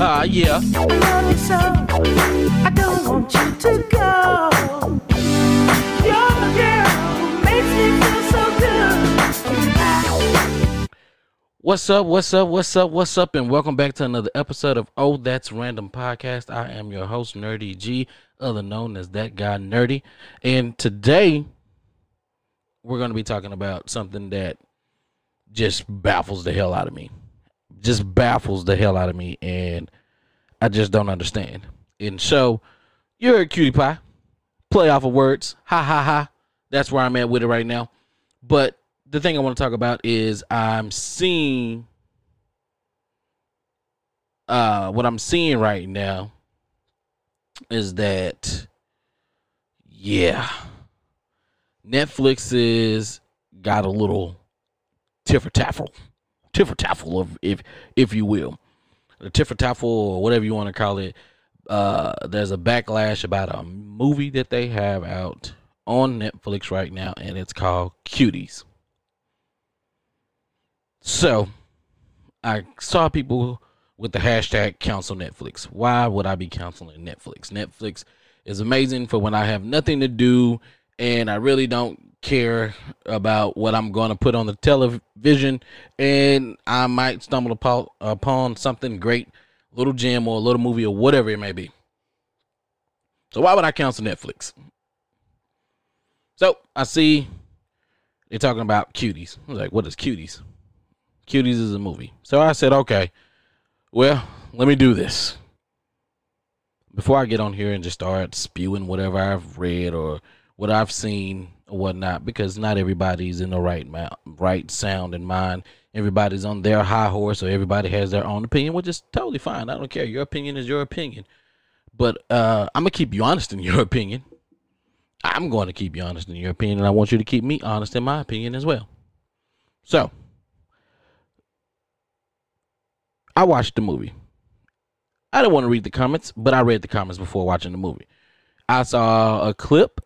Ah, yeah. What's up? What's up? What's up? What's up? And welcome back to another episode of Oh That's Random Podcast. I am your host, Nerdy G, other known as that guy Nerdy. And today we're going to be talking about something that just baffles the hell out of me. Just baffles the hell out of me, and I just don't understand. And so, you're a cutie pie. Play off of words. Ha ha ha. That's where I'm at with it right now. But the thing I want to talk about is I'm seeing uh what I'm seeing right now is that yeah Netflix is got a little tiffer taffle tiffer of if if you will the tiffer taffle or whatever you want to call it uh there's a backlash about a movie that they have out on Netflix right now and it's called Cuties so, I saw people with the hashtag cancel Netflix. Why would I be canceling Netflix? Netflix is amazing for when I have nothing to do and I really don't care about what I'm going to put on the television and I might stumble upon, upon something great, little gem or a little movie or whatever it may be. So why would I cancel Netflix? So I see they're talking about cuties. I was like, what is cuties? Cuties is a movie. So I said, okay, well, let me do this. Before I get on here and just start spewing whatever I've read or what I've seen or whatnot, because not everybody's in the right ma- right sound and mind. Everybody's on their high horse, or everybody has their own opinion, which is totally fine. I don't care. Your opinion is your opinion. But uh, I'm gonna keep you honest in your opinion. I'm going to keep you honest in your opinion, and I want you to keep me honest in my opinion as well. So, I watched the movie. I didn't want to read the comments, but I read the comments before watching the movie. I saw a clip,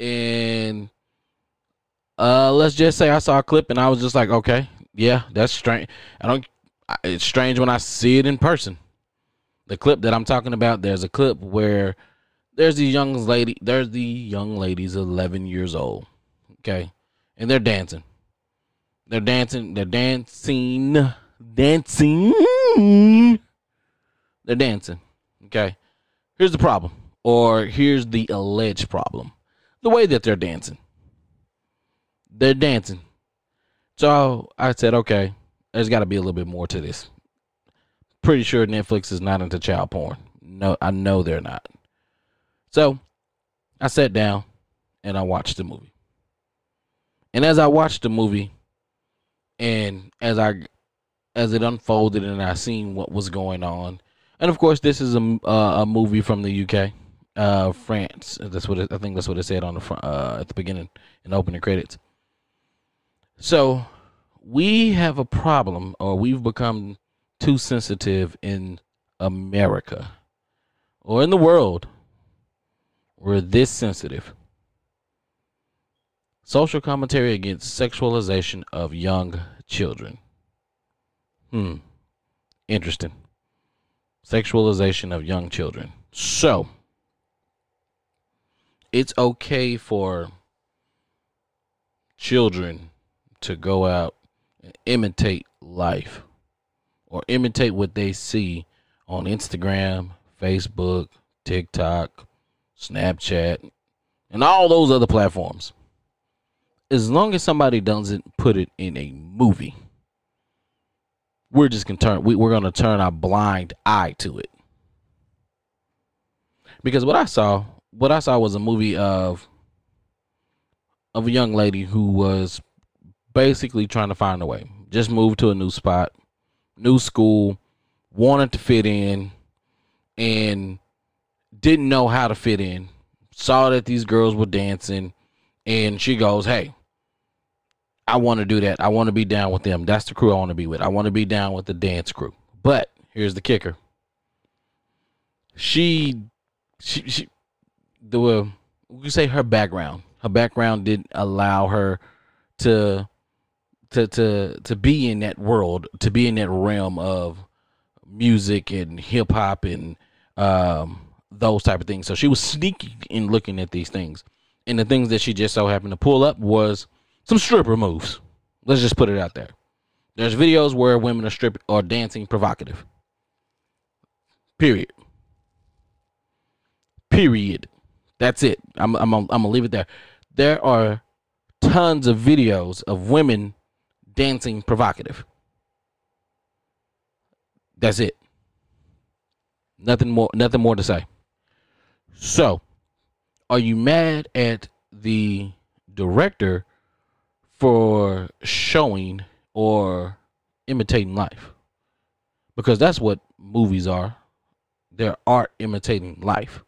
and uh, let's just say I saw a clip, and I was just like, okay, yeah, that's strange. I don't. It's strange when I see it in person. The clip that I'm talking about, there's a clip where there's these young lady, there's the young ladies, 11 years old, okay, and they're dancing. They're dancing. They're dancing dancing. They're dancing. Okay. Here's the problem, or here's the alleged problem the way that they're dancing. They're dancing. So I said, okay, there's got to be a little bit more to this. Pretty sure Netflix is not into child porn. No, I know they're not. So I sat down and I watched the movie. And as I watched the movie, and as I as it unfolded and I seen what was going on. And of course, this is a uh, a movie from the UK, uh, France. That's what it, I think. That's what it said on the front uh, at the beginning in opening credits. So we have a problem, or we've become too sensitive in America, or in the world. We're this sensitive. Social commentary against sexualization of young children. Hmm. Interesting. Sexualization of young children. So, it's okay for children to go out and imitate life or imitate what they see on Instagram, Facebook, TikTok, Snapchat, and all those other platforms. As long as somebody doesn't put it in a movie we're just gonna turn we, we're gonna turn our blind eye to it because what i saw what i saw was a movie of of a young lady who was basically trying to find a way just moved to a new spot new school wanted to fit in and didn't know how to fit in saw that these girls were dancing and she goes hey I want to do that. I want to be down with them. That's the crew I want to be with. I want to be down with the dance crew. But here's the kicker. She, she, she, the you say her background. Her background didn't allow her to to to to be in that world, to be in that realm of music and hip hop and um, those type of things. So she was sneaky in looking at these things, and the things that she just so happened to pull up was some stripper moves. Let's just put it out there. There's videos where women are stripping or dancing provocative. Period. Period. That's it. I'm I'm I'm gonna leave it there. There are tons of videos of women dancing provocative. That's it. Nothing more nothing more to say. So, are you mad at the director for showing or imitating life? Because that's what movies are. They're art imitating life.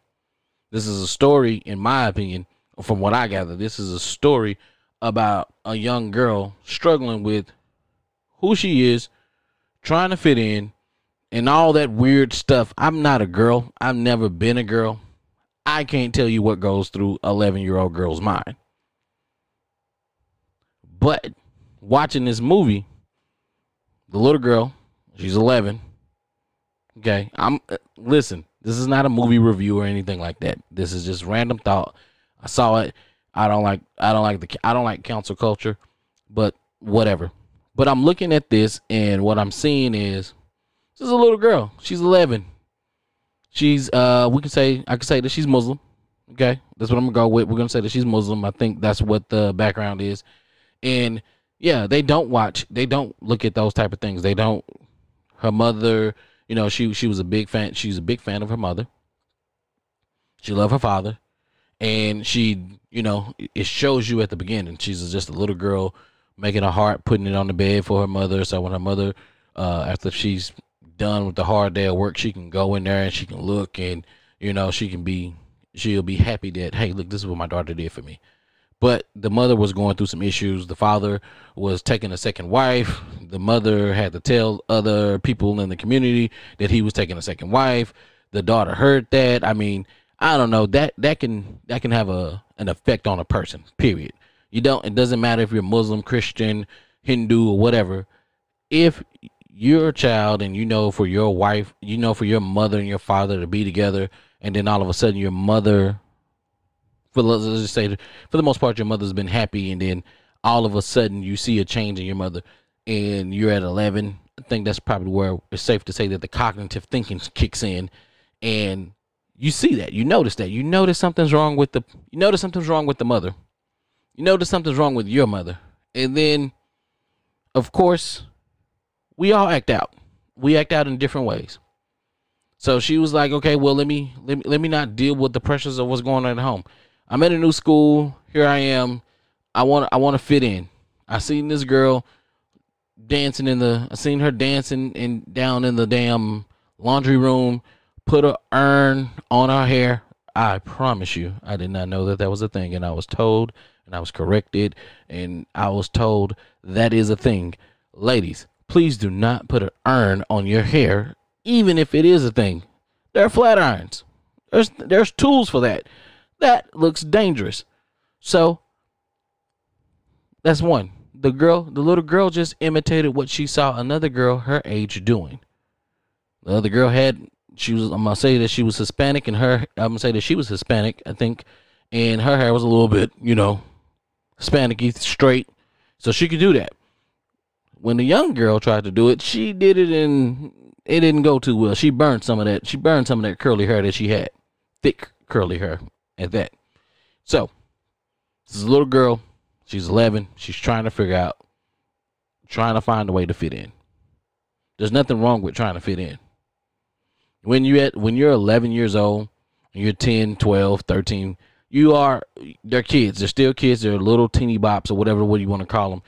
This is a story, in my opinion, from what I gather, this is a story about a young girl struggling with who she is, trying to fit in, and all that weird stuff. I'm not a girl. I've never been a girl. I can't tell you what goes through 11 year old girl's mind. But watching this movie, the little girl, she's 11. Okay, I'm uh, listen. This is not a movie review or anything like that. This is just random thought. I saw it. I don't like. I don't like the. I don't like cancel culture, but whatever. But I'm looking at this, and what I'm seeing is this is a little girl. She's 11. She's uh, we can say I can say that she's Muslim. Okay, that's what I'm gonna go with. We're gonna say that she's Muslim. I think that's what the background is, and yeah, they don't watch. They don't look at those type of things. They don't. Her mother, you know, she she was a big fan. She's a big fan of her mother. She loved her father, and she, you know, it shows you at the beginning. She's just a little girl making a heart, putting it on the bed for her mother. So when her mother, uh, after she's done with the hard day of work, she can go in there and she can look and you know she can be she'll be happy that hey look this is what my daughter did for me. But the mother was going through some issues. The father was taking a second wife. The mother had to tell other people in the community that he was taking a second wife. The daughter heard that. I mean, I don't know. That that can that can have a an effect on a person. Period. You don't. It doesn't matter if you're Muslim, Christian, Hindu, or whatever. If you're a child and you know for your wife, you know for your mother and your father to be together, and then all of a sudden your mother, for let's just say, for the most part, your mother's been happy, and then all of a sudden you see a change in your mother, and you're at 11. I think that's probably where it's safe to say that the cognitive thinking kicks in, and you see that, you notice that, you notice something's wrong with the, you notice something's wrong with the mother, you notice something's wrong with your mother, and then, of course we all act out. We act out in different ways. So she was like, okay, well, let me let me let me not deal with the pressures of what's going on at home. I'm in a new school. Here I am. I want I want to fit in. I seen this girl dancing in the I seen her dancing in down in the damn laundry room, put a urn on her hair. I promise you, I did not know that that was a thing and I was told and I was corrected and I was told that is a thing. Ladies, please do not put an urn on your hair, even if it is a thing. There are flat irons. There's there's tools for that. That looks dangerous. So that's one. The girl, the little girl just imitated what she saw another girl her age doing. The other girl had she was I'm gonna say that she was Hispanic and her I'm gonna say that she was Hispanic, I think, and her hair was a little bit, you know, Hispanic straight. So she could do that when the young girl tried to do it, she did it and it didn't go too well. She burned some of that. She burned some of that curly hair that she had, thick curly hair at that. So this is a little girl. She's 11. She's trying to figure out, trying to find a way to fit in. There's nothing wrong with trying to fit in. When you at when you're 11 years old, you're 10, 12, 13, you are they're kids. They're still kids. They're little teeny bops or whatever what you want to call them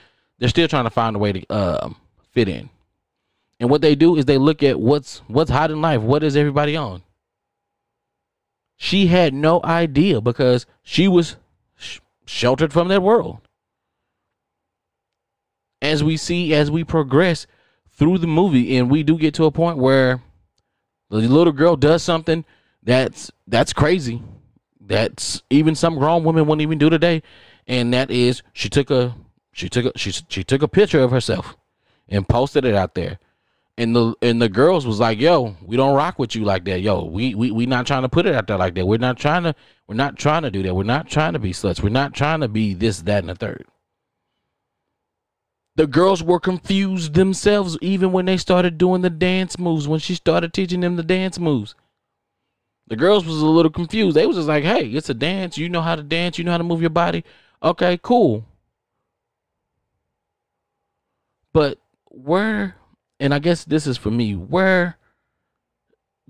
they're still trying to find a way to uh, fit in. And what they do is they look at what's what's hot in life. What is everybody on? She had no idea because she was sh- sheltered from that world. As we see, as we progress through the movie, and we do get to a point where the little girl does something that's that's crazy. That's even some grown women wouldn't even do today, and that is she took a She took a, she she took a picture of herself and posted it out there. And the and the girls was like, "Yo, we don't rock with you like that. Yo, we we we not trying to put it out there like that. We're not trying to we're not trying to do that. We're not trying to be sluts. We're not trying to be this, that, and the third. The girls were confused themselves even when they started doing the dance moves. When she started teaching them the dance moves, the girls was a little confused. They was just like, "Hey, it's a dance. You know how to dance. You know how to move your body. Okay, cool." But where, and I guess this is for me, where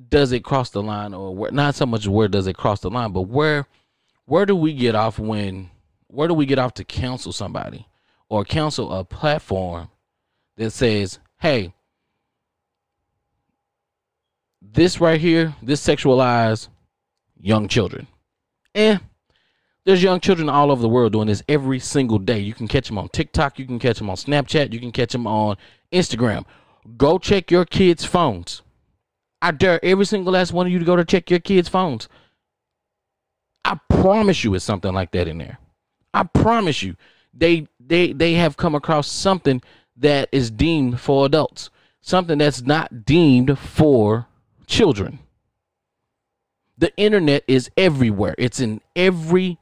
does it cross the line, or where? Not so much where does it cross the line, but where, where do we get off when? Where do we get off to counsel somebody, or counsel a platform that says, "Hey, this right here, this sexualized young children. Eh, there's young children all over the world doing this every single day. You can catch them on TikTok, you can catch them on Snapchat, you can catch them on Instagram. Go check your kids' phones. I dare every single last one of you to go to check your kids' phones. I promise you it's something like that in there. I promise you. They they they have come across something that is deemed for adults. Something that's not deemed for children. The internet is everywhere. It's in everywhere.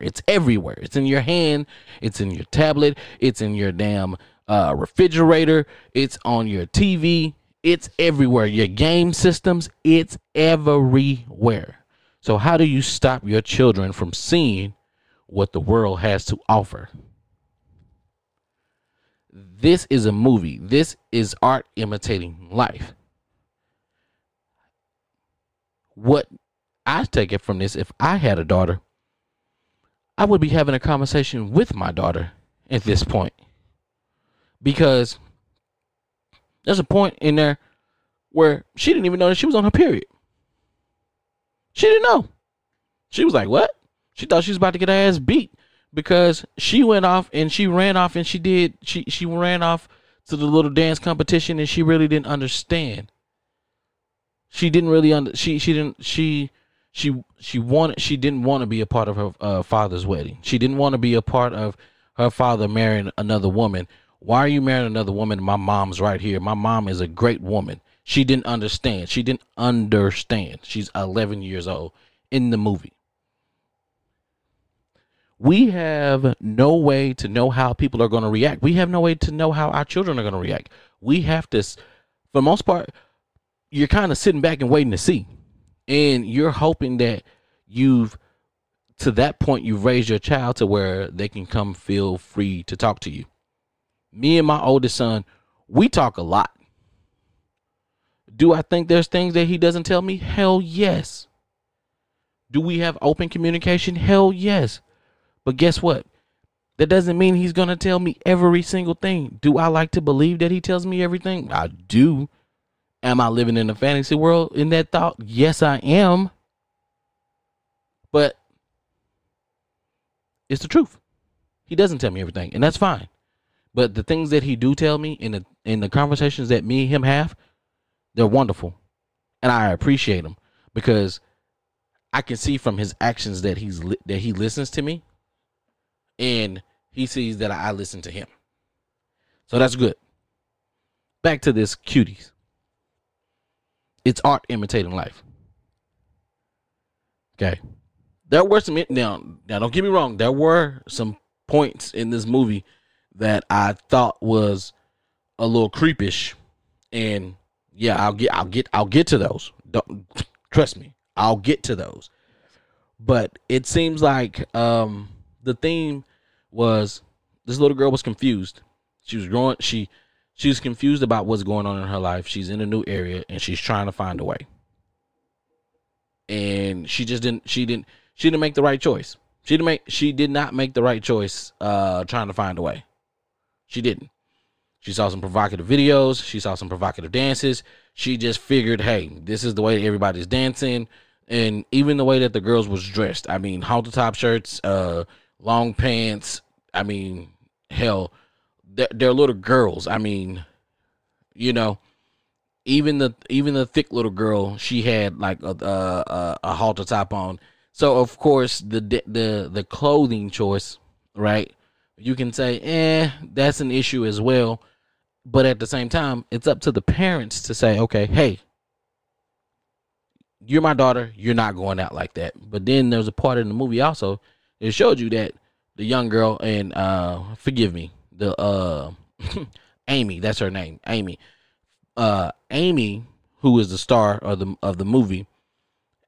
It's everywhere. It's in your hand. It's in your tablet. It's in your damn uh, refrigerator. It's on your TV. It's everywhere. Your game systems. It's everywhere. So, how do you stop your children from seeing what the world has to offer? This is a movie. This is art imitating life. What I take it from this, if I had a daughter, I would be having a conversation with my daughter at this point. Because there's a point in there where she didn't even know that she was on her period. She didn't know. She was like, What? She thought she was about to get her ass beat because she went off and she ran off and she did she she ran off to the little dance competition and she really didn't understand. She didn't really under she she didn't she she she wanted she didn't want to be a part of her uh, father's wedding. She didn't want to be a part of her father marrying another woman. Why are you marrying another woman? My mom's right here. My mom is a great woman. She didn't understand. She didn't understand. She's 11 years old in the movie. We have no way to know how people are going to react. We have no way to know how our children are going to react. We have to, for the most part, you're kind of sitting back and waiting to see. And you're hoping that you've, to that point, you've raised your child to where they can come feel free to talk to you. Me and my oldest son, we talk a lot. Do I think there's things that he doesn't tell me? Hell yes. Do we have open communication? Hell yes. But guess what? That doesn't mean he's going to tell me every single thing. Do I like to believe that he tells me everything? I do. Am I living in a fantasy world in that thought? Yes, I am. But it's the truth. He doesn't tell me everything, and that's fine. But the things that he do tell me in the in the conversations that me and him have, they're wonderful, and I appreciate them because I can see from his actions that he's li- that he listens to me, and he sees that I listen to him. So that's good. Back to this cuties. It's art imitating life. Okay. There were some now now don't get me wrong, there were some points in this movie that I thought was a little creepish. And yeah, I'll get I'll get I'll get to those. Don't trust me. I'll get to those. But it seems like um the theme was this little girl was confused. She was growing she she was confused about what's going on in her life. She's in a new area and she's trying to find a way. And she just didn't she didn't she didn't make the right choice. She didn't make she did not make the right choice uh trying to find a way. She didn't. She saw some provocative videos, she saw some provocative dances. She just figured, hey, this is the way everybody's dancing. And even the way that the girls was dressed. I mean, halter top shirts, uh, long pants. I mean, hell, they're, they're little girls. I mean, you know, even the even the thick little girl, she had like a a, a halter top on. So of course the the the clothing choice, right? You can say, eh, that's an issue as well. But at the same time, it's up to the parents to say, okay, hey, you're my daughter, you're not going out like that. But then there's a part in the movie also it showed you that the young girl and uh forgive me, the uh Amy, that's her name, Amy. Uh Amy, who is the star of the of the movie,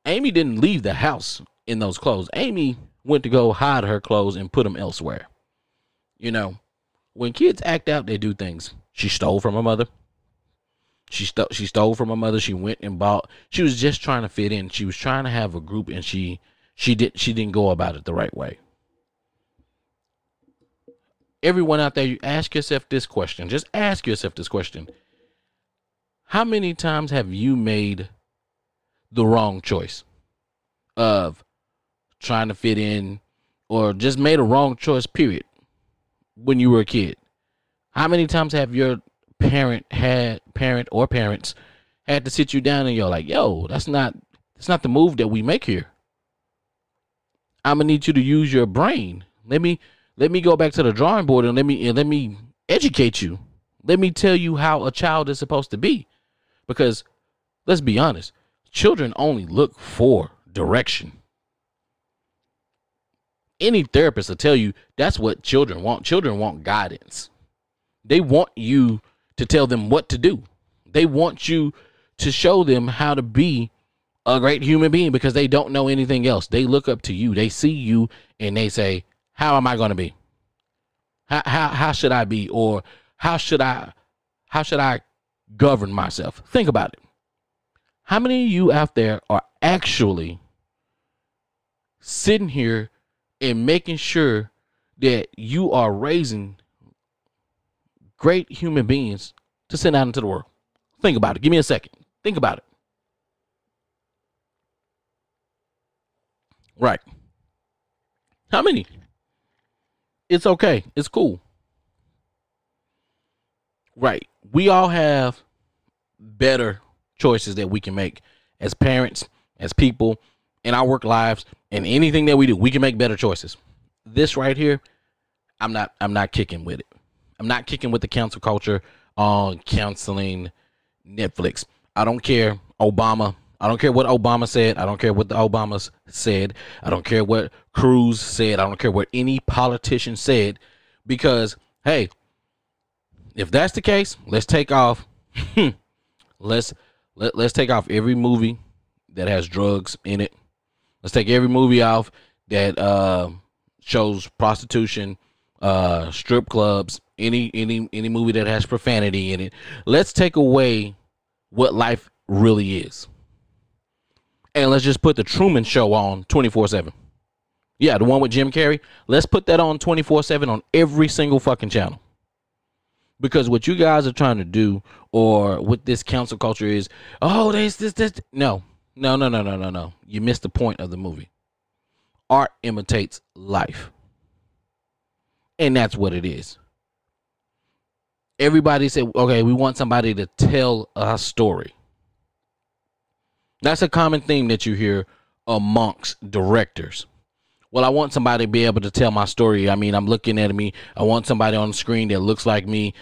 Amy didn't leave the house in those clothes. Amy went to go hide her clothes and put them elsewhere. You know, when kids act out, they do things. She stole from her mother. She stole she stole from her mother. She went and bought. She was just trying to fit in. She was trying to have a group, and she she did she didn't go about it the right way. Everyone out there, you ask yourself this question. Just ask yourself this question. How many times have you made the wrong choice of trying to fit in or just made a wrong choice period when you were a kid? How many times have your parent had parent or parents had to sit you down and you're like, "Yo, that's not that's not the move that we make here." I'm gonna need you to use your brain. Let me let me go back to the drawing board and let me and let me educate you. Let me tell you how a child is supposed to be. Because let's be honest, children only look for direction. Any therapist will tell you that's what children want. Children want guidance. They want you to tell them what to do. They want you to show them how to be a great human being because they don't know anything else. They look up to you. They see you and they say, "How am I going to be? How how how should I be or how should I how should I govern myself?" Think about it. How many of you out there are actually sitting here and making sure that you are raising great human beings to send out into the world? Think about it. Give me a second. Think about it. Right. How many? It's okay. It's cool. Right. We all have better choices that we can make as parents, as people, in our work lives, and anything that we do. We can make better choices. This right here, I'm not I'm not kicking with it. I'm not kicking with the cancel culture on canceling Netflix. I don't care. Obama I don't care what Obama said. I don't care what the Obamas said. I don't care what Cruz said. I don't care what any politician said. Because, hey, if that's the case, let's take off. let's let, let's take off every movie that has drugs in it. Let's take every movie off that uh, shows prostitution, uh, strip clubs, any any any movie that has profanity in it. Let's take away what life really is and let's just put the Truman Show on 24 7. Yeah, the one with Jim Carrey. Let's put that on 24 7 on every single fucking channel. Because what you guys are trying to do, or what this cancel culture is, oh, this, this, this. No, no, no, no, no, no, no. You missed the point of the movie. Art imitates life. And that's what it is. Everybody said, okay, we want somebody to tell a story. That's a common theme that you hear amongst directors. Well, I want somebody to be able to tell my story. I mean, I'm looking at me. I want somebody on the screen that looks like me,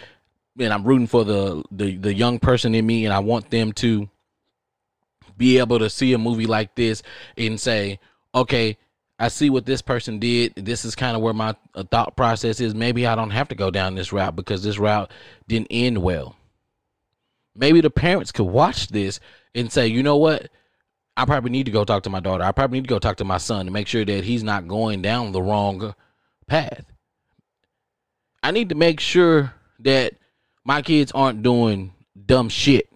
and I'm rooting for the the, the young person in me, and I want them to be able to see a movie like this and say, okay, I see what this person did. This is kind of where my uh, thought process is. Maybe I don't have to go down this route because this route didn't end well. Maybe the parents could watch this and say, you know what? I probably need to go talk to my daughter. I probably need to go talk to my son to make sure that he's not going down the wrong path. I need to make sure that my kids aren't doing dumb shit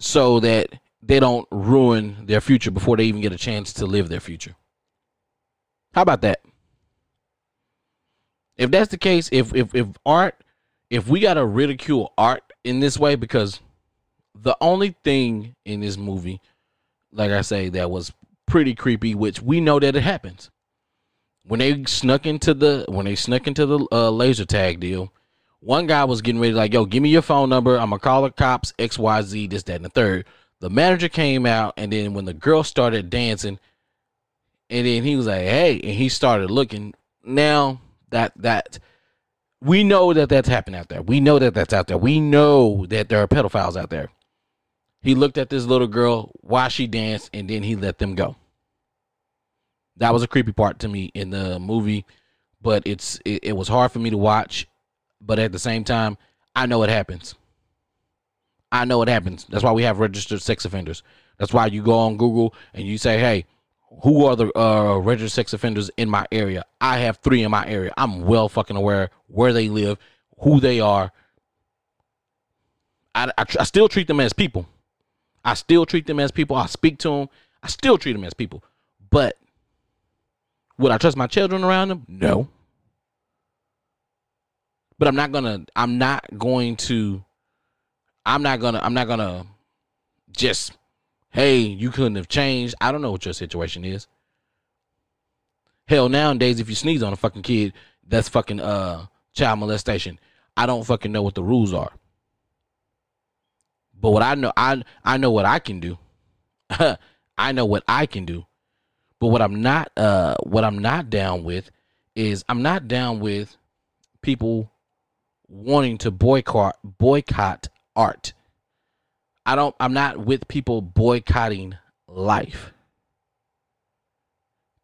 so that they don't ruin their future before they even get a chance to live their future. How about that? If that's the case, if if if art, if we gotta ridicule art in this way because the only thing in this movie, like I say, that was pretty creepy, which we know that it happens. When they snuck into the when they snuck into the uh, laser tag deal, one guy was getting ready like, "Yo, give me your phone number. I'm gonna call the cops. X, Y, Z. This, that, and the third. The manager came out, and then when the girl started dancing, And then he was like, "Hey," and he started looking. Now that that we know that that's happened out there. We know that that's out there. We know that there are pedophiles out there. He looked at this little girl while she danced, and then he let them go. That was a creepy part to me in the movie, but it's it, it was hard for me to watch. But at the same time, I know it happens. I know it happens. That's why we have registered sex offenders. That's why you go on Google and you say, "Hey, who are the uh, registered sex offenders in my area?" I have three in my area. I'm well fucking aware where they live, who they are. I, I, I still treat them as people. I still treat them as people. I speak to them. I still treat them as people. But would I trust my children around them? No. But I'm not gonna. I'm not going to. I'm not gonna. I'm not gonna just. Hey, you couldn't have changed. I don't know what your situation is. Hell, nowadays, if you sneeze on a fucking kid, that's fucking uh child molestation. I don't fucking know what the rules are. But what I know, I I know what I can do. I know what I can do. But what I'm not uh what I'm not down with is I'm not down with people wanting to boycott boycott art. I don't I'm not with people boycotting life.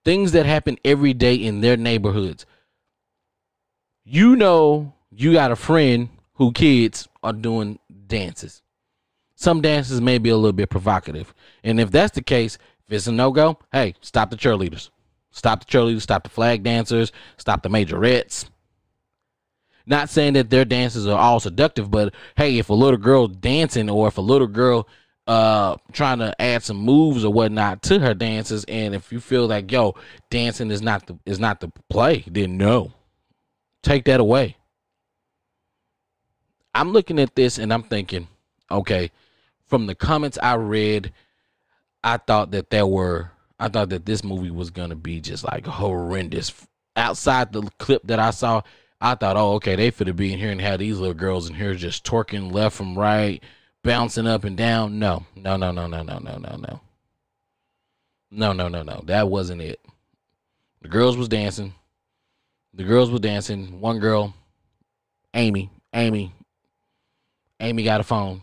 Things that happen every day in their neighborhoods. You know you got a friend who kids are doing dances. Some dances may be a little bit provocative. And if that's the case, if it's a no go, hey, stop the cheerleaders. Stop the cheerleaders, stop the flag dancers, stop the majorettes. Not saying that their dances are all seductive, but hey, if a little girl dancing or if a little girl uh trying to add some moves or whatnot to her dances, and if you feel like yo, dancing is not the is not the play, then no. Take that away. I'm looking at this and I'm thinking, okay, from the comments I read, I thought that there were I thought that this movie was gonna be just like horrendous. Outside the clip that I saw, I thought, oh, okay, they fit to be in here and have these little girls in here just twerking left from right, bouncing up and down. No, no, no, no, no, no, no, no, no. No, no, no, no. That wasn't it. The girls was dancing. The girls were dancing. One girl, Amy, Amy, Amy got a phone.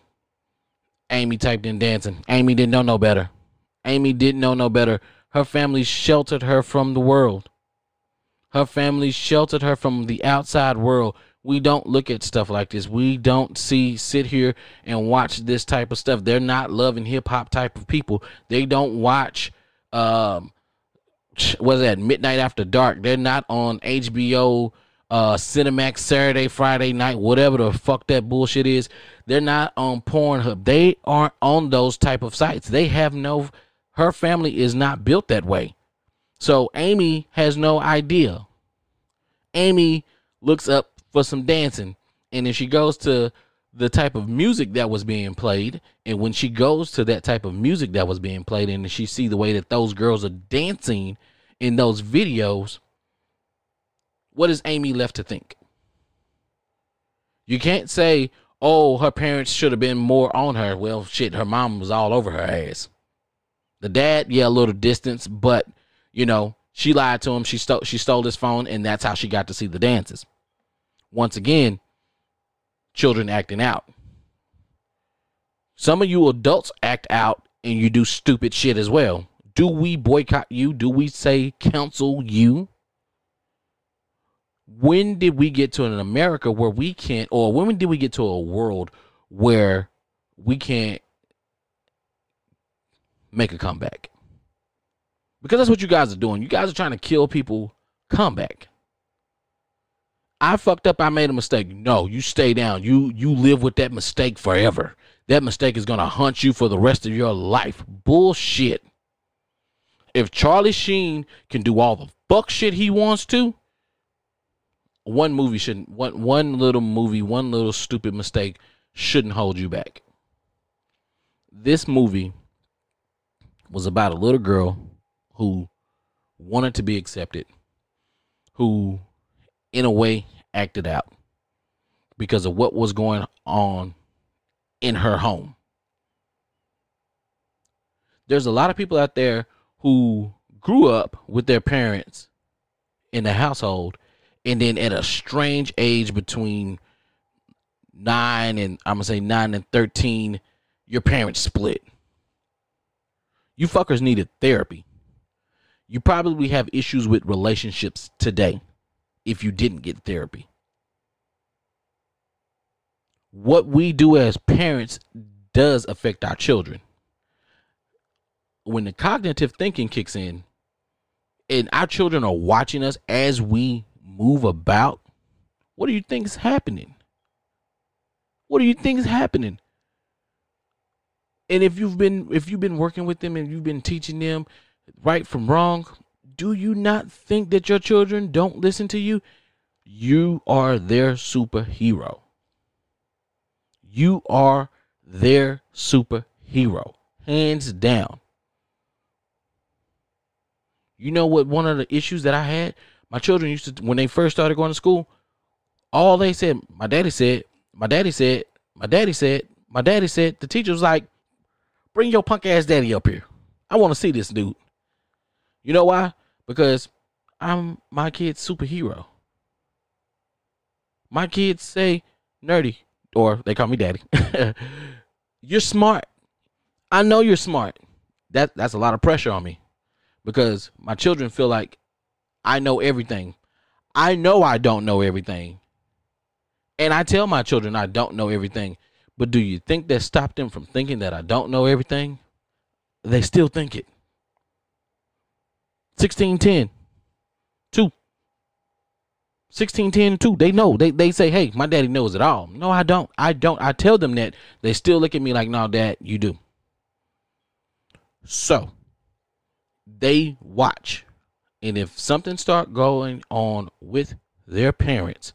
Amy typed in dancing. Amy didn't know no better. Amy didn't know no better. Her family sheltered her from the world. Her family sheltered her from the outside world. We don't look at stuff like this. We don't see, sit here and watch this type of stuff. They're not loving hip hop type of people. They don't watch, um, was that Midnight After Dark? They're not on HBO, uh, Cinemax Saturday, Friday night, whatever the fuck that bullshit is. They're not on Pornhub. They aren't on those type of sites. They have no. Her family is not built that way. So Amy has no idea. Amy looks up for some dancing, and then she goes to the type of music that was being played. And when she goes to that type of music that was being played, and she see the way that those girls are dancing in those videos, what is Amy left to think? You can't say, "Oh, her parents should have been more on her." Well, shit, her mom was all over her ass. The dad, yeah, a little distance, but you know, she lied to him. She stole she stole his phone, and that's how she got to see the dances. Once again, children acting out. Some of you adults act out and you do stupid shit as well. Do we boycott you? Do we say counsel you? When did we get to an America where we can't, or when did we get to a world where we can't make a comeback? Because that's what you guys are doing. You guys are trying to kill people comeback. I fucked up, I made a mistake. No, you stay down. You you live with that mistake forever. That mistake is gonna haunt you for the rest of your life. Bullshit. If Charlie Sheen can do all the fuck shit he wants to, one movie shouldn't one one little movie, one little stupid mistake shouldn't hold you back. This movie was about a little girl who wanted to be accepted, who in a way acted out because of what was going on in her home. There's a lot of people out there who grew up with their parents in the household and then at a strange age between 9 and I'm going to say 9 and 13 your parents split. You fuckers needed therapy. You probably have issues with relationships today if you didn't get therapy. What we do as parents does affect our children. When the cognitive thinking kicks in, and our children are watching us as we move about, what do you think is happening? What do you think is happening? And if you've been if you've been working with them and you've been teaching them right from wrong, do you not think that your children don't listen to you? You are their superhero. You are their superhero, hands down. You know what? One of the issues that I had, my children used to, when they first started going to school, all they said, my daddy said, my daddy said, my daddy said, my daddy said, the teacher was like, bring your punk ass daddy up here. I want to see this dude. You know why? Because I'm my kid's superhero. My kids say nerdy, or they call me daddy. you're smart. I know you're smart. That that's a lot of pressure on me because my children feel like I know everything. I know I don't know everything. And I tell my children I don't know everything. But do you think that stopped them from thinking that I don't know everything? They still think it. 1610 2 1610 2 they know. They they say hey my daddy knows it all. No i don't. I don't. I tell them that. They still look at me like no dad you do. So they watch. And if something start going on with their parents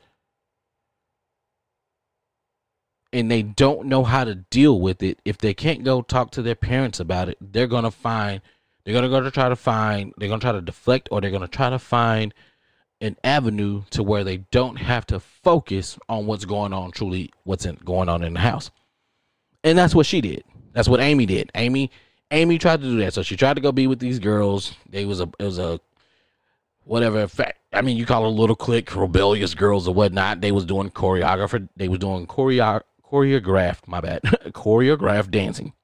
and they don't know how to deal with it if they can't go talk to their parents about it they're going to find they're gonna go to try to find. They're gonna try to deflect, or they're gonna try to find an avenue to where they don't have to focus on what's going on. Truly, what's in, going on in the house, and that's what she did. That's what Amy did. Amy, Amy tried to do that. So she tried to go be with these girls. They was a, it was a, whatever. Fact, I mean, you call it a little clique, rebellious girls or whatnot. They was doing choreographer. They was doing choreo choreographed. My bad, choreographed dancing.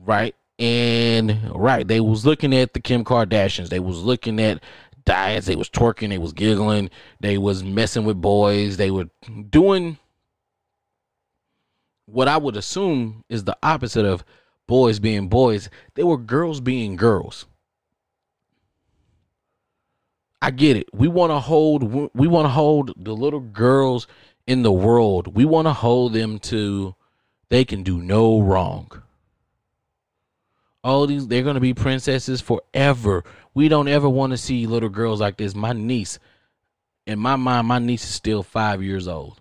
Right and right, they was looking at the Kim Kardashians. They was looking at diets. They was twerking. They was giggling. They was messing with boys. They were doing what I would assume is the opposite of boys being boys. They were girls being girls. I get it. We want to hold we want to hold the little girls in the world. We want to hold them to they can do no wrong all these they're gonna be princesses forever. We don't ever want to see little girls like this. My niece, in my mind, my niece is still five years old.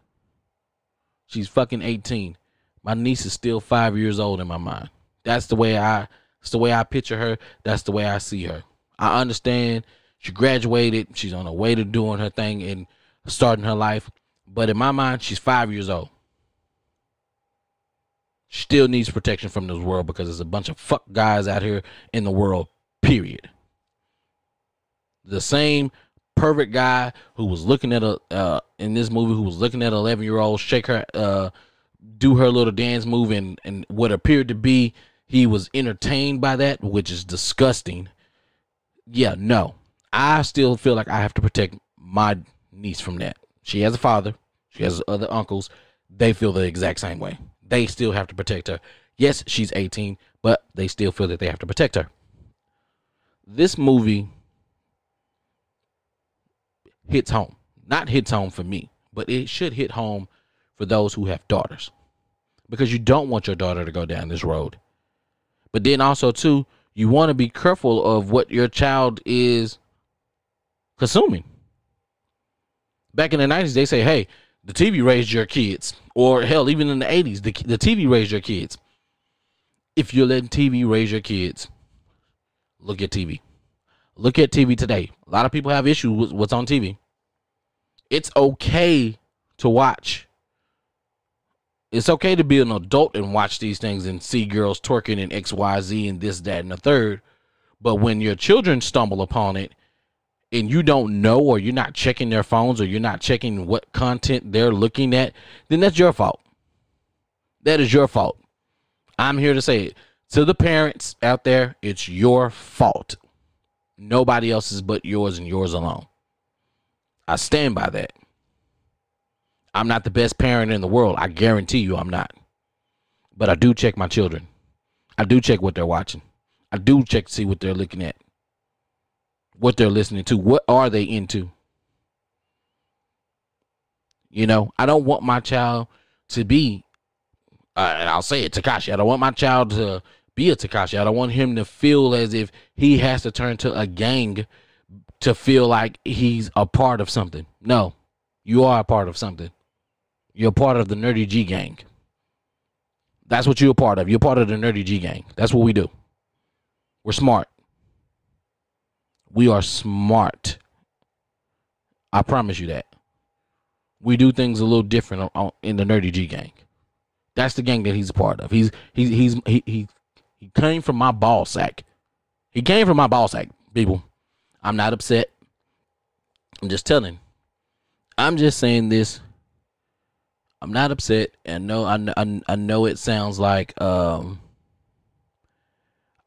She's fucking 18. My niece is still five years old in my mind. That's the way I that's the way I picture her. That's the way I see her. I understand she graduated, she's on her way to doing her thing and starting her life. But in my mind, she's five years old still needs protection from this world because there's a bunch of fuck guys out here in the world, period. The same perfect guy who was looking at a uh, in this movie who was looking at an 11 year old shake her uh, do her little dance move and and what appeared to be he was entertained by that which is disgusting. Yeah no. I still feel like i have to protect my niece from that. She has a father. She has other uncles. They feel the exact same way they still have to protect her. Yes, she's 18, but they still feel that they have to protect her. This movie hits home. Not hits home for me, but it should hit home for those who have daughters. Because you don't want your daughter to go down this road. But then also too, you want to be careful of what your child is consuming. Back in the 90s, they say, hey, the TV raised your kids, or hell, even in the '80s, the the TV raised your kids. If you're letting TV raise your kids, look at TV. Look at TV today. A lot of people have issues with what's on TV. It's okay to watch. It's okay to be an adult and watch these things and see girls twerking and XYZ and this, that, and the third. But when your children stumble upon it and you don't know or you're not checking their phones or you're not checking what content they're looking at, then that's your fault. That is your fault. I'm here to say it to the parents out there, it's your fault. Nobody else's but yours and yours alone. I stand by that. I'm not the best parent in the world. I guarantee you I'm not. But I do check my children. I do check what they're watching. I do check to see what they're looking at. What they're listening to. What are they into? You know, I don't want my child to be uh, and I'll say it, Tekashi. I don't want my child to be a Tekashi. I don't want him to feel as if he has to turn to a gang to feel like he's a part of something. No, you are a part of something. You're part of the Nerdy G gang. That's what you're a part of. You're part of the Nerdy G gang. That's what we do. We're smart. We are smart. I promise you that. We do things a little different in the Nerdy G gang. That's the gang that he's a part of. He's he's he's he he, he came from my ball sack. He came from my ball sack, people. I'm not upset. I'm just telling. I'm just saying this. I'm not upset, and no, I, I, I know it sounds like um,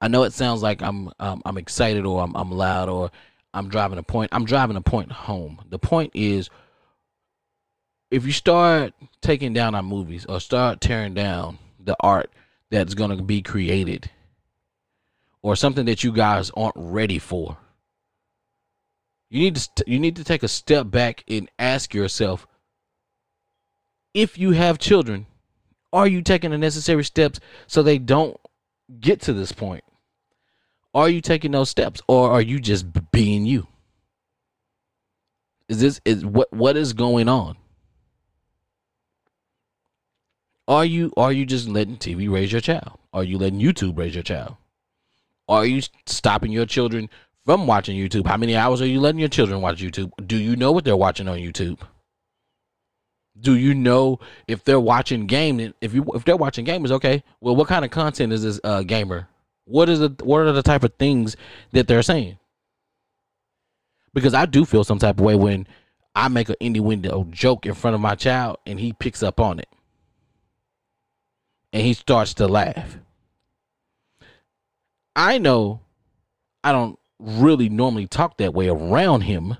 I know it sounds like I'm um, I'm excited or I'm I'm loud or I'm driving a point. I'm driving a point home. The point is if you start taking down our movies or start tearing down the art that's going to be created or something that you guys aren't ready for you need to you need to take a step back and ask yourself if you have children are you taking the necessary steps so they don't get to this point are you taking those steps or are you just being you is this is what what is going on are you are you just letting TV raise your child? Are you letting YouTube raise your child? Are you stopping your children from watching YouTube? How many hours are you letting your children watch YouTube? Do you know what they're watching on YouTube? Do you know if they're watching game? If you if they're watching gamers, okay. Well, what kind of content is this uh, gamer? What is it? What are the type of things that they're saying? Because I do feel some type of way when I make an indie window joke in front of my child and he picks up on it and he starts to laugh. I know I don't really normally talk that way around him,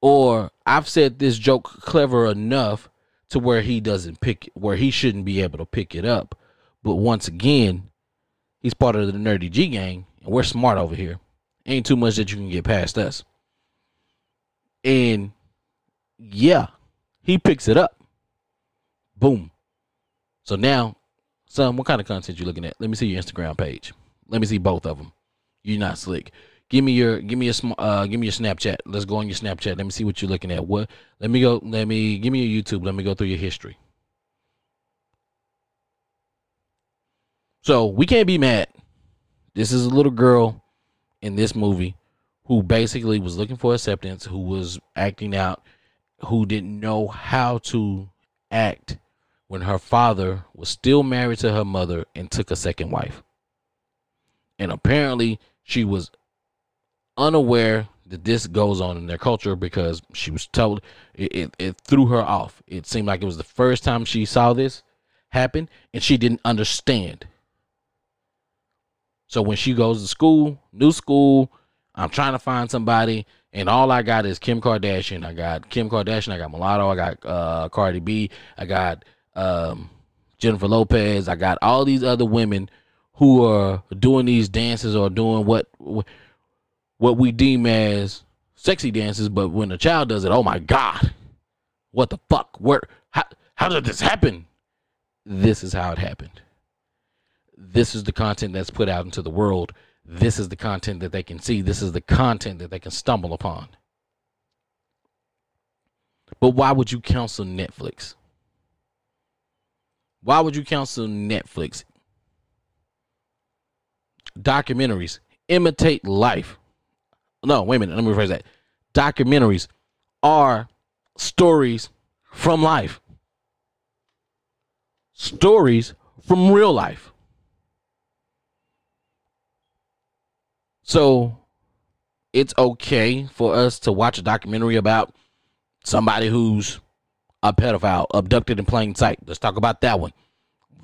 or I've said this joke clever enough to where he doesn't pick it, where he shouldn't be able to pick it up. But once again, he's part of the nerdy G gang, and we're smart over here. Ain't too much that you can get past us. And yeah, he picks it up. Boom. So now, son, what kind of content you looking at? Let me see your Instagram page. Let me see both of them. You're not slick. Give me your give me a uh give me your Snapchat. Let's go on your Snapchat. Let me see what you're looking at. What? Let me go. Let me give me your YouTube. Let me go through your history. So we can't be mad. This is a little girl in this movie who basically was looking for acceptance, who was acting out, who didn't know how to act when her father was still married to her mother and took a second wife. And apparently, she was unaware that this goes on in their culture because she was told it, it, it, threw her off. It seemed like it was the first time she saw this happen and she didn't understand. So when she goes to school, new school, I'm trying to find somebody, and all I got is Kim Kardashian. I got Kim Kardashian. I got Mulatto. I got uh, Cardi B. I got um, Jennifer Lopez. I got all these other women who are doing these dances or doing what what we deem as sexy dances. But when a child does it, oh my god, what the fuck? Where? How? How did this happen? This is how it happened. This is the content that's put out into the world. This is the content that they can see. This is the content that they can stumble upon. But why would you counsel Netflix? Why would you cancel Netflix? Documentaries imitate life. No, wait a minute. Let me rephrase that. Documentaries are stories from life, stories from real life. So it's okay for us to watch a documentary about somebody who's a pedophile abducted in plain sight. Let's talk about that one.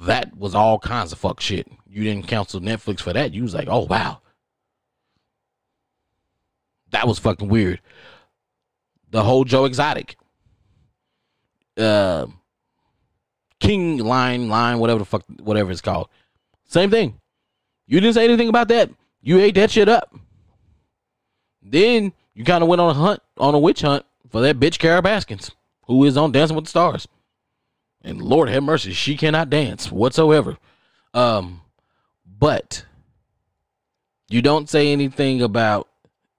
That was all kinds of fuck shit. You didn't cancel Netflix for that. You was like, oh wow. That was fucking weird. The whole Joe Exotic. Uh King Line, Line, whatever the fuck whatever it's called. Same thing. You didn't say anything about that. You ate that shit up. Then you kind of went on a hunt, on a witch hunt for that bitch Carole Baskins, who is on Dancing with the Stars. And Lord have mercy, she cannot dance whatsoever. Um, but you don't say anything about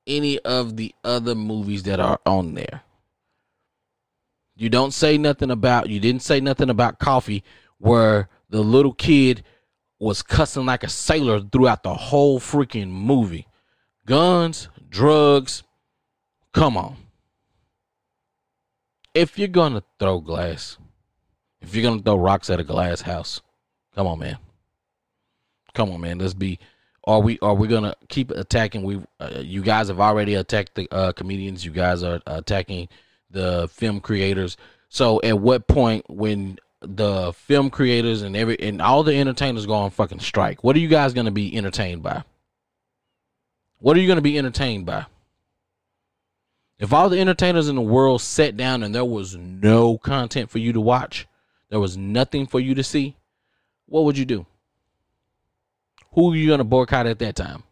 any of the other movies that are on there. You don't say nothing about you didn't say nothing about coffee where the little kid was cussing like a sailor throughout the whole freaking movie. Guns, drugs, come on. If you're gonna throw glass, if you're gonna throw rocks at a glass house, come on, man. Come on, man. Let's be. Are we are we gonna keep attacking? We uh, you guys have already attacked the uh, comedians. You guys are attacking the film creators. So at what point when the film creators and every and all the entertainers go on fucking strike, what are you guys gonna be entertained by? What are you gonna be entertained by? If all the entertainers in the world sat down and there was no content for you to watch, there was nothing for you to see, what would you do? Who are you gonna boycott at that time?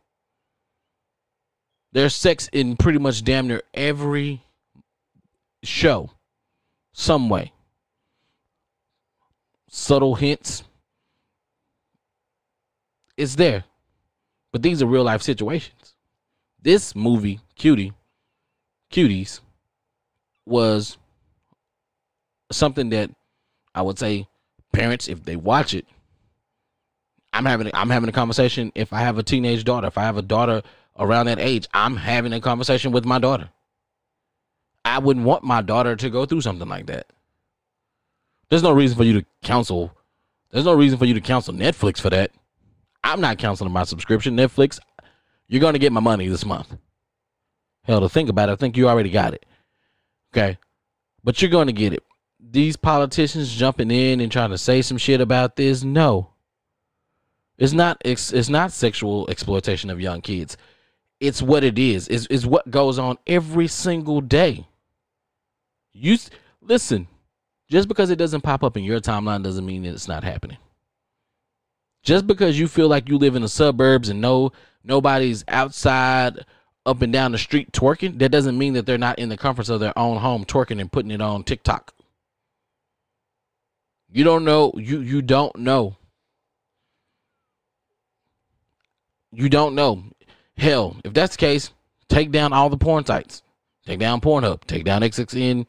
There's sex in pretty much damn near every show, some way. Subtle hints. It's there. But these are real life situations. This movie, Cutie, Cuties, was something that I would say parents, if they watch it, I'm having I'm having a conversation. If I have a teenage daughter, if I have a daughter around that age, I'm having a conversation with my daughter. I wouldn't want my daughter to go through something like that. There's no reason for you to counsel. There's no reason for you to counsel Netflix for that. I'm not canceling my subscription. Netflix, you're going to get my money this month. Hell, to think about it, I think you already got it. Okay. But you're going to get it. These politicians jumping in and trying to say some shit about this, no. It's not it's, it's not sexual exploitation of young kids. It's what it is. It's, it's what goes on every single day. You listen, just because it doesn't pop up in your timeline doesn't mean that it's not happening. Just because you feel like you live in the suburbs and no nobody's outside up and down the street twerking, that doesn't mean that they're not in the comforts of their own home twerking and putting it on TikTok. You don't know, you you don't know. You don't know. Hell, if that's the case, take down all the porn sites. Take down Pornhub. Take down XXN,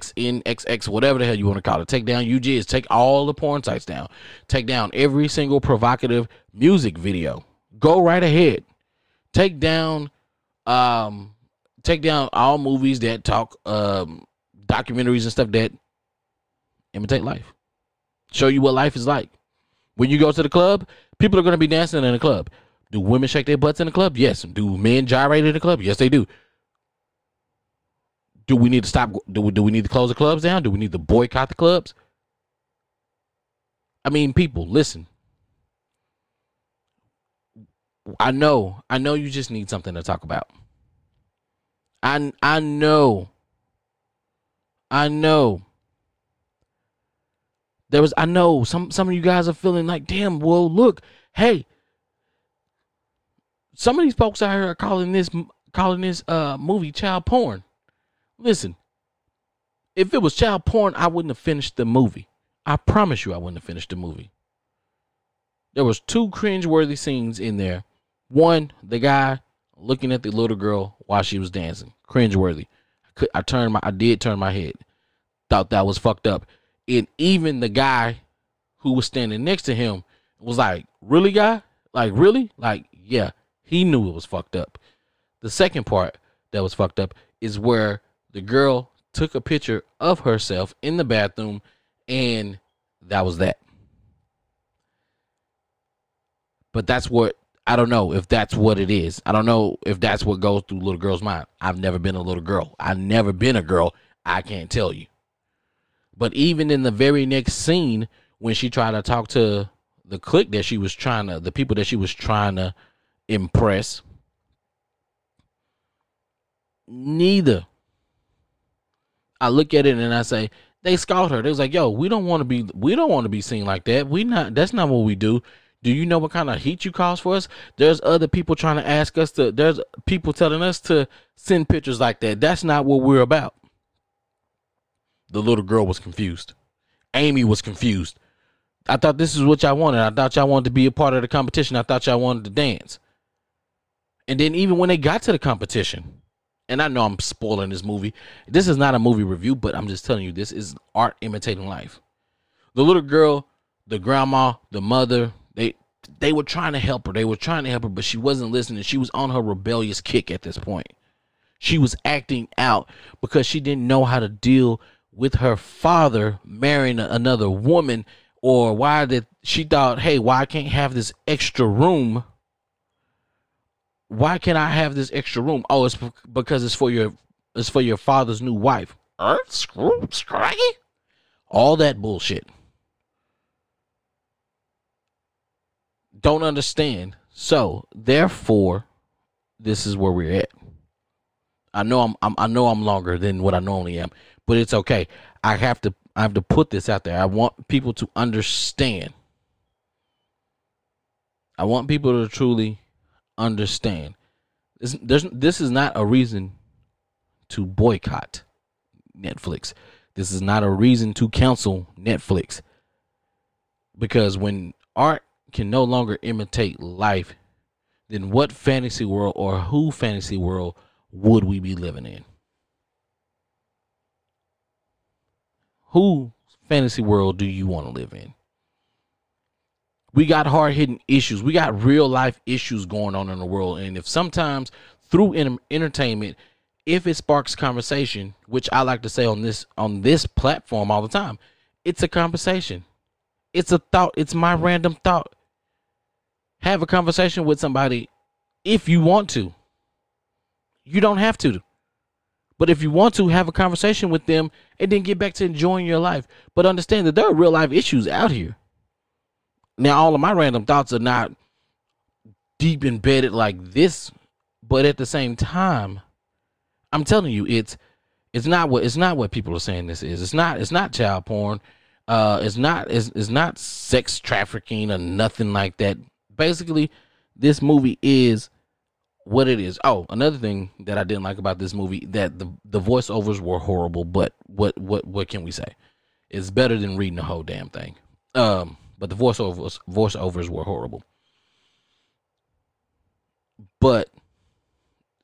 XNXX, whatever the hell you want to call it. Take down UGs. Take all the porn sites down. Take down every single provocative music video. Go right ahead. Take down, um, take down all movies that talk, um, documentaries and stuff that imitate life. Show you what life is like. When you go to the club, people are going to be dancing in the club. Do women shake their butts in the club? Yes. Do men gyrate in the club? Yes, they do. Do we need to stop? Do we, do we need to close the clubs down? Do we need to boycott the clubs? I mean, people, listen. I know, I know you just need something to talk about. I I know. I know. There was I know some some of you guys are feeling like, damn, well, look, hey, some of these folks out here are calling this calling this uh movie child porn. Listen, if it was child porn, I wouldn't have finished the movie. I promise you, I wouldn't have finished the movie. There was two cringe-worthy scenes in there. One, the guy looking at the little girl while she was dancing, cringe-worthy. I, could, I turned my, I did turn my head. Thought that was fucked up. And even the guy who was standing next to him was like, "Really, guy? Like, really? Like, yeah." He knew it was fucked up. The second part that was fucked up is where the girl took a picture of herself in the bathroom and that was that. But that's what I don't know if that's what it is. I don't know if that's what goes through little girls' mind. I've never been a little girl. I've never been a girl. I can't tell you. But even in the very next scene, when she tried to talk to the clique that she was trying to, the people that she was trying to impress, neither. I look at it and I say, they scout her. They was like, yo, we don't want to be, we don't want to be seen like that. We not, that's not what we do. Do you know what kind of heat you cause for us? There's other people trying to ask us to, there's people telling us to send pictures like that. That's not what we're about. The little girl was confused. Amy was confused. I thought this is what y'all wanted. I thought y'all wanted to be a part of the competition. I thought y'all wanted to dance. And then even when they got to the competition, and I know I'm spoiling this movie. This is not a movie review, but I'm just telling you this is art imitating life. The little girl, the grandma, the mother, they they were trying to help her. They were trying to help her, but she wasn't listening. She was on her rebellious kick at this point. She was acting out because she didn't know how to deal with her father marrying another woman or why did she thought, "Hey, why I can't have this extra room?" Why can't I have this extra room? Oh, it's because it's for your it's for your father's new wife. Earth screw scraggy? All that bullshit. Don't understand. So therefore, this is where we're at. I know I'm, I'm I know I'm longer than what I normally am, but it's okay. I have to I have to put this out there. I want people to understand. I want people to truly understand. This, this is not a reason to boycott Netflix. This is not a reason to cancel Netflix. Because when art can no longer imitate life, then what fantasy world or who fantasy world would we be living in? Who fantasy world do you want to live in? We got hard hitting issues. We got real life issues going on in the world. And if sometimes through entertainment, if it sparks conversation, which I like to say on this on this platform all the time, it's a conversation. It's a thought. It's my random thought. Have a conversation with somebody if you want to. You don't have to. But if you want to, have a conversation with them and then get back to enjoying your life. But understand that there are real life issues out here. Now, all of my random thoughts are not deep embedded like this, but at the same time, I'm telling you, it's it's not what it's not what people are saying this is. It's not it's not child porn. Uh, it's not it's, it's not sex trafficking or nothing like that. Basically, this movie is what it is. Oh, another thing that I didn't like about this movie that the the voiceovers were horrible. But what what what can we say? It's better than reading the whole damn thing. Um, but the voiceovers voiceovers were horrible. But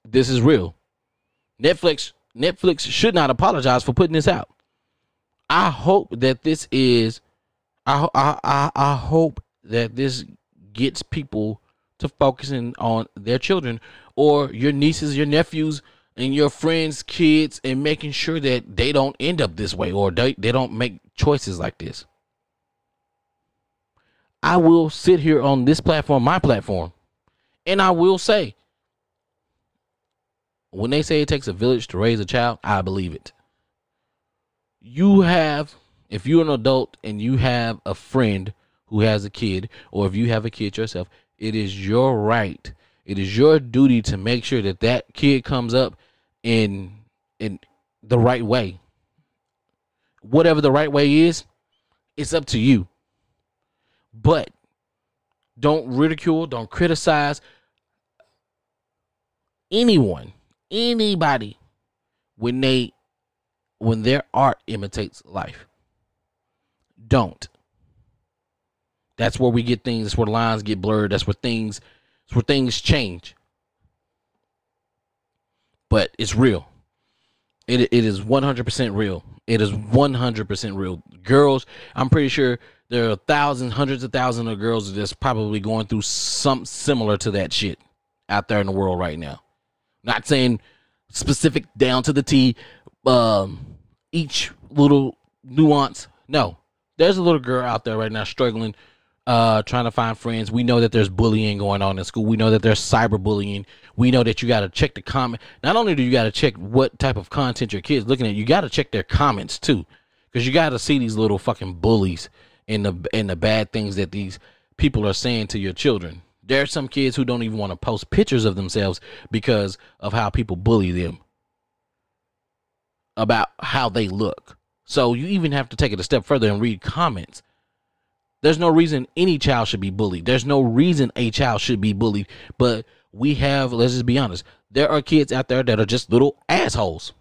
this is real. Netflix Netflix should not apologize for putting this out. I hope that this is I I I, I hope that this gets people to focusing on their children or your nieces, your nephews, and your friends' kids and making sure that they don't end up this way or they, they don't make choices like this. I will sit here on this platform, my platform, and I will say when they say it takes a village to raise a child, I believe it. You have, if you're an adult and you have a friend who has a kid, or if you have a kid yourself, it is your right. It is your duty to make sure that that kid comes up in in the right way. Whatever the right way is, it's up to you. But don't ridicule, don't criticize anyone, anybody when they when their art imitates life. Don't. That's where we get things. That's where lines get blurred. That's where things. That's where things change. But it's real. It it is one hundred percent real. It is one hundred percent real. Girls, I'm pretty sure there are thousands, hundreds of thousands of girls that's probably going through some similar to that shit out there in the world right now. Not saying specific down to the T, um, each little nuance. No, there's a little girl out there right now struggling uh, trying to find friends. We know that there's bullying going on in school. We know that there's cyberbullying. We know that you got to check the comment. Not only do you got to check what type of content your kids looking at, you got to check their comments too, because you got to see these little fucking bullies and the and the bad things that these people are saying to your children. There are some kids who don't even want to post pictures of themselves because of how people bully them about how they look. So you even have to take it a step further and read comments. There's no reason any child should be bullied. There's no reason a child should be bullied. But we have, let's just be honest, there are kids out there that are just little assholes.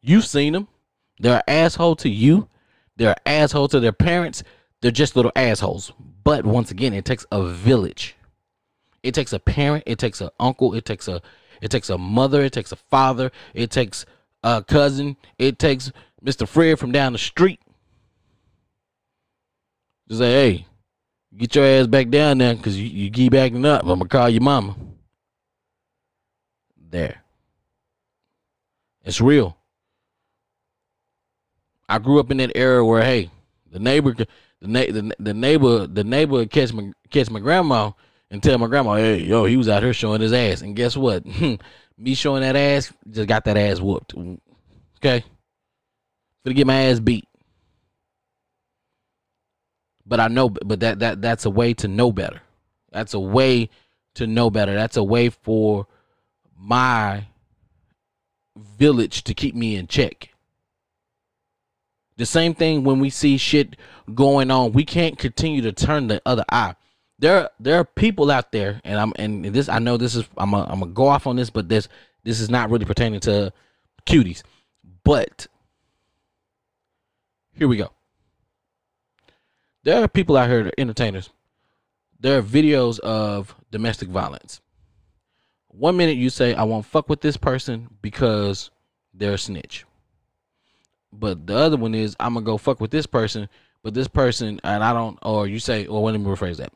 You've seen them. They're an asshole to you. They're assholes to their parents. They're just little assholes. But once again, it takes a village. It takes a parent. It takes an uncle. It takes a it takes a mother. It takes a father. It takes a cousin. It takes Mr. Fred from down the street. Just say, hey, get your ass back down there because you, you keep acting up. I'm to call your mama. There. It's real. I grew up in that era where, hey, the neighbor, the, na- the, the neighbor, the neighbor would catch my, catch my grandma and tell my grandma, hey, yo, he was out here showing his ass. And guess what? Me showing that ass just got that ass whooped. Okay? Gonna get my ass beat. But I know but that that that's a way to know better. That's a way to know better. That's a way for my village to keep me in check. The same thing when we see shit going on, we can't continue to turn the other eye there there are people out there, and I'm and this I know this is I'm a, I'm gonna go off on this, but this this is not really pertaining to cuties, but here we go. There are people out here, entertainers. There are videos of domestic violence. One minute you say I won't fuck with this person because they're a snitch, but the other one is I'm gonna go fuck with this person, but this person and I don't. Or you say, or let me rephrase that.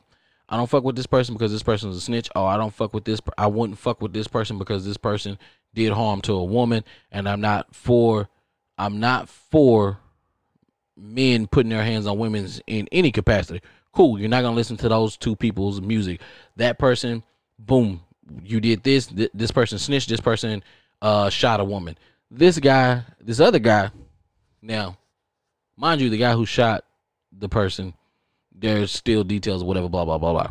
I don't fuck with this person because this person is a snitch. Oh, I don't fuck with this. I wouldn't fuck with this person because this person did harm to a woman, and I'm not for. I'm not for men putting their hands on women in any capacity. Cool. You're not gonna listen to those two people's music. That person, boom, you did this. Th- this person snitched. This person uh, shot a woman. This guy, this other guy. Now, mind you, the guy who shot the person there's still details, whatever, blah, blah, blah, blah.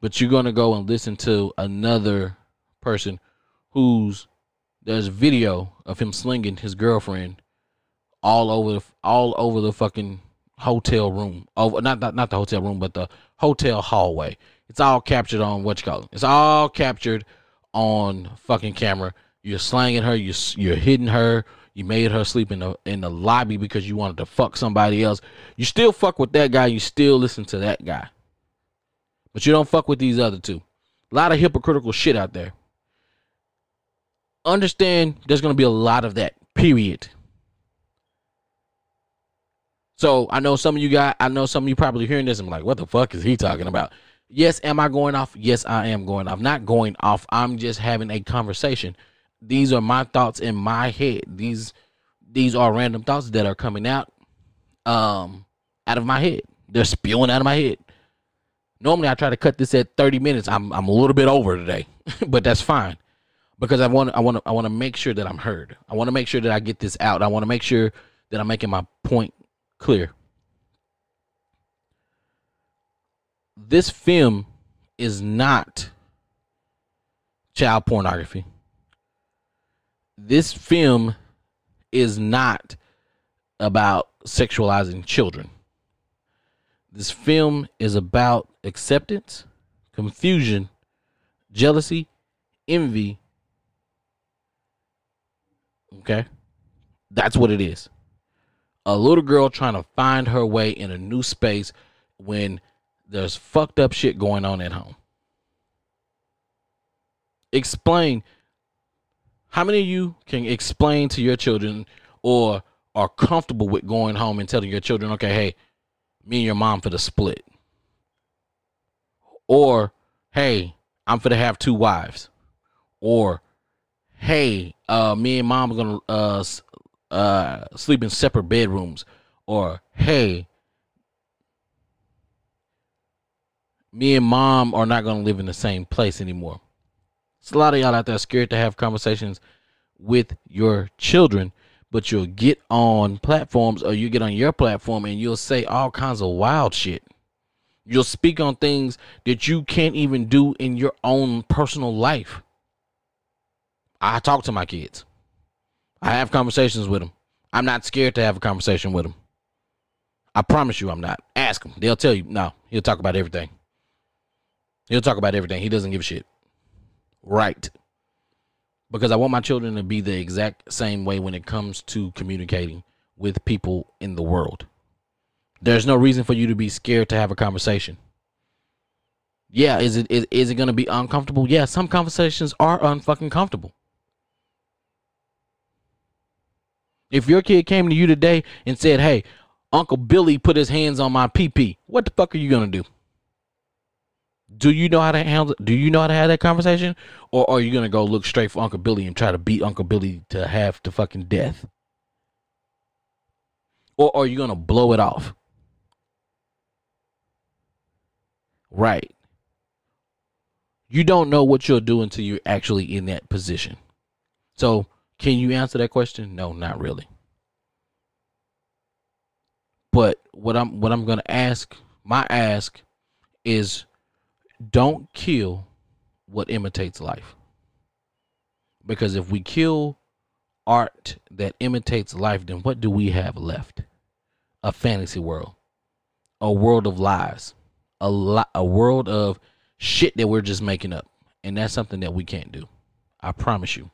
But you're gonna go and listen to another person who's there's video of him slinging his girlfriend all over the all over the fucking hotel room. Over not not not the hotel room, but the hotel hallway. It's all captured on what you call it. It's all captured on fucking camera. You're slanging her. You're you're hitting her. You made her sleep in the in the lobby because you wanted to fuck somebody else. You still fuck with that guy. You still listen to that guy. But you don't fuck with these other two. A lot of hypocritical shit out there. Understand there's gonna be a lot of that. Period. So I know some of you got I know some of you probably hearing this and like, what the fuck is he talking about? Yes, am I going off? Yes, I am going off. Not going off. I'm just having a conversation these are my thoughts in my head. These these are random thoughts that are coming out um out of my head. They're spewing out of my head. Normally I try to cut this at 30 minutes. I'm I'm a little bit over today, but that's fine. Because I want I want to I want to make sure that I'm heard. I want to make sure that I get this out. I want to make sure that I'm making my point clear. This film is not child pornography this film is not about sexualizing children. This film is about acceptance, confusion, jealousy, envy. Okay? That's what it is. A little girl trying to find her way in a new space when there's fucked up shit going on at home. Explain how many of you can explain to your children or are comfortable with going home and telling your children, okay, hey, me and your mom for the split? Or, hey, I'm for to have two wives. Or, hey, uh, me and mom are gonna uh, uh, sleep in separate bedrooms. Or, hey, me and mom are not going to live in the same place anymore. It's a lot of y'all out there scared to have conversations with your children, but you'll get on platforms or you get on your platform and you'll say all kinds of wild shit. You'll speak on things that you can't even do in your own personal life. I talk to my kids. I have conversations with them. I'm not scared to have a conversation with them. I promise you I'm not. Ask them. They'll tell you. No, he'll talk about everything. He'll talk about everything. He doesn't give a shit. Right. Because I want my children to be the exact same way when it comes to communicating with people in the world. There's no reason for you to be scared to have a conversation. Yeah, is it is, is it going to be uncomfortable? Yeah, some conversations are unfucking comfortable. If your kid came to you today and said, "Hey, Uncle Billy put his hands on my PP," what the fuck are you going to do? Do you know how to handle? Do you know how to have that conversation, or are you gonna go look straight for Uncle Billy and try to beat Uncle Billy to half to fucking death, or are you gonna blow it off? Right. You don't know what you'll do until you're actually in that position. So, can you answer that question? No, not really. But what I'm what I'm gonna ask, my ask, is don't kill what imitates life. Because if we kill art that imitates life, then what do we have left? A fantasy world, a world of lies, a lot, a world of shit that we're just making up, and that's something that we can't do. I promise you.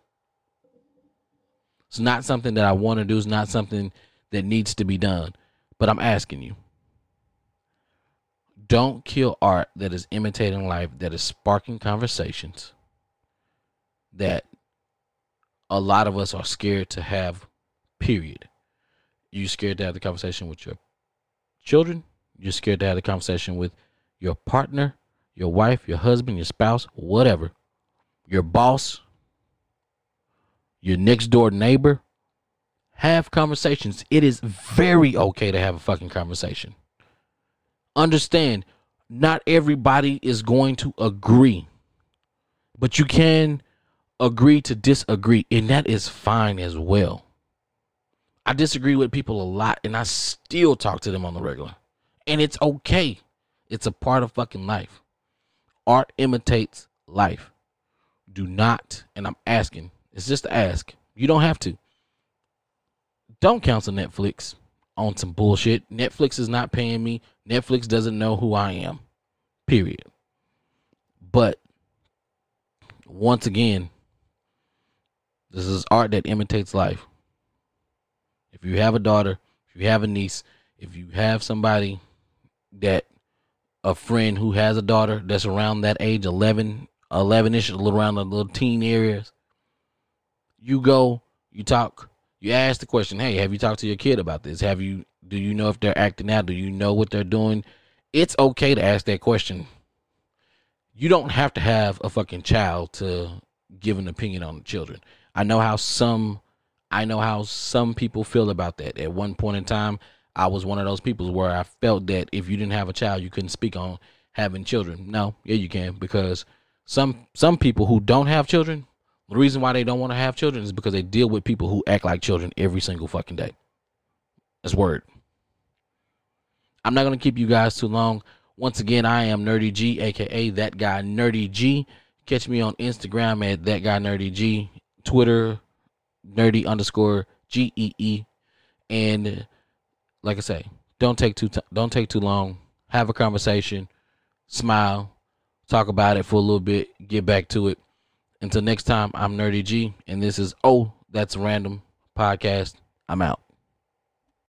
It's not something that I want to do. It's not something that needs to be done. But I'm asking you don't kill art that is imitating life, that is sparking conversations that a lot of us are scared to have, period. You scared to have the conversation with your children, you're scared to have the conversation with your partner, your wife, your husband, your spouse, whatever, your boss, your next door neighbor. Have conversations. It is very okay to have a fucking conversation understand not everybody is going to agree, but you can agree to disagree, and that is fine as well. I disagree with people a lot, and I still talk to them on the regular, and it's okay. It's a part of fucking life. Art imitates life. Do not, and I'm asking, it's just to ask. You don't have to. Don't cancel Netflix on some bullshit. Netflix is not paying me. Netflix doesn't know who I am. Period. But once again, this is art that imitates life. If you have a daughter, if you have a niece, if you have somebody that a friend who has a daughter that's around that age 11 11ish around the little teen areas you go you talk you ask the question, hey, have you talked to your kid about this? Have you do you know if they're acting out? Do you know what they're doing? It's okay to ask that question. You don't have to have a fucking child to give an opinion on children. I know how some I know how some people feel about that. At one point in time, I was one of those people where I felt that if you didn't have a child, you couldn't speak on having children. No, yeah, you can because some some people who don't have children the reason why they don't want to have children is because they deal with people who act like children every single fucking day. That's word. I'm not gonna keep you guys too long. Once again, I am Nerdy G, aka that guy Nerdy G. Catch me on Instagram at that guy Nerdy G, Twitter nerdy underscore G E E, and like I say, don't take too t- don't take too long. Have a conversation, smile, talk about it for a little bit, get back to it. Until next time, I'm Nerdy G, and this is Oh, That's Random Podcast. I'm out.